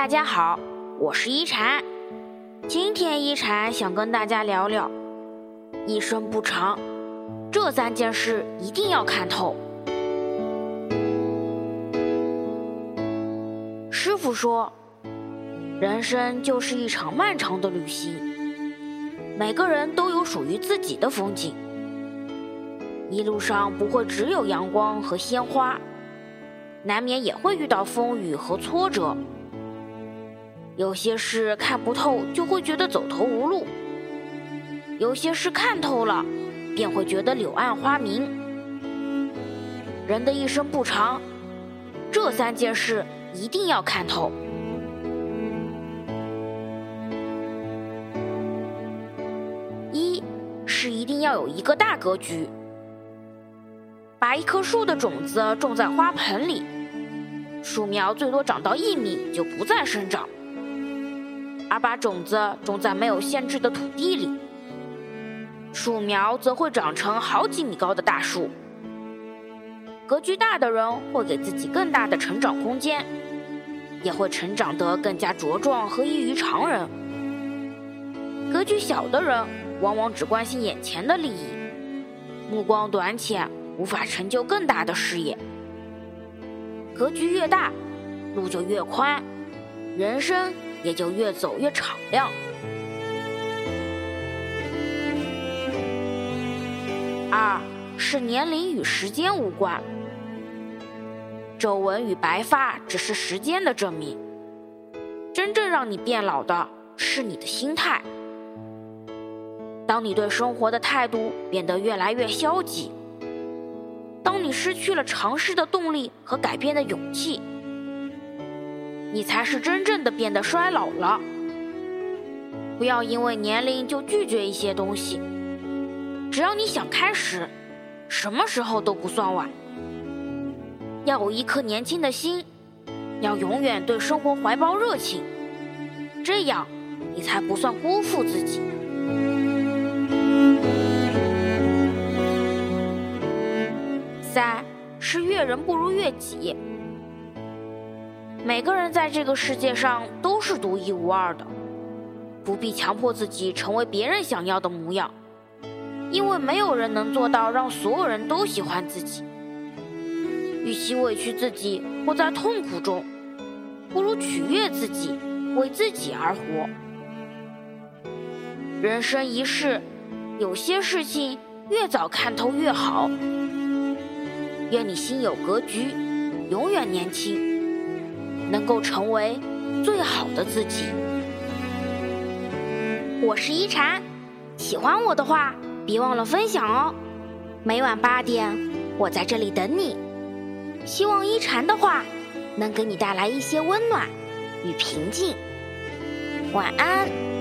大家好，我是一禅。今天一禅想跟大家聊聊，一生不长，这三件事一定要看透。师傅说，人生就是一场漫长的旅行，每个人都有属于自己的风景，一路上不会只有阳光和鲜花。难免也会遇到风雨和挫折，有些事看不透就会觉得走投无路，有些事看透了便会觉得柳暗花明。人的一生不长，这三件事一定要看透。一是一定要有一个大格局。把一棵树的种子种在花盆里，树苗最多长到一米就不再生长；而把种子种在没有限制的土地里，树苗则会长成好几米高的大树。格局大的人会给自己更大的成长空间，也会成长得更加茁壮和异于常人。格局小的人往往只关心眼前的利益，目光短浅。无法成就更大的事业。格局越大，路就越宽，人生也就越走越敞亮。二是年龄与时间无关，皱纹与白发只是时间的证明，真正让你变老的是你的心态。当你对生活的态度变得越来越消极。当你失去了尝试的动力和改变的勇气，你才是真正的变得衰老了。不要因为年龄就拒绝一些东西，只要你想开始，什么时候都不算晚。要有一颗年轻的心，要永远对生活怀抱热情，这样你才不算辜负自己。三是悦人不如悦己。每个人在这个世界上都是独一无二的，不必强迫自己成为别人想要的模样，因为没有人能做到让所有人都喜欢自己。与其委屈自己活在痛苦中，不如取悦自己，为自己而活。人生一世，有些事情越早看透越好。愿你心有格局，永远年轻，能够成为最好的自己。我是一禅，喜欢我的话，别忘了分享哦。每晚八点，我在这里等你。希望一禅的话能给你带来一些温暖与平静。晚安。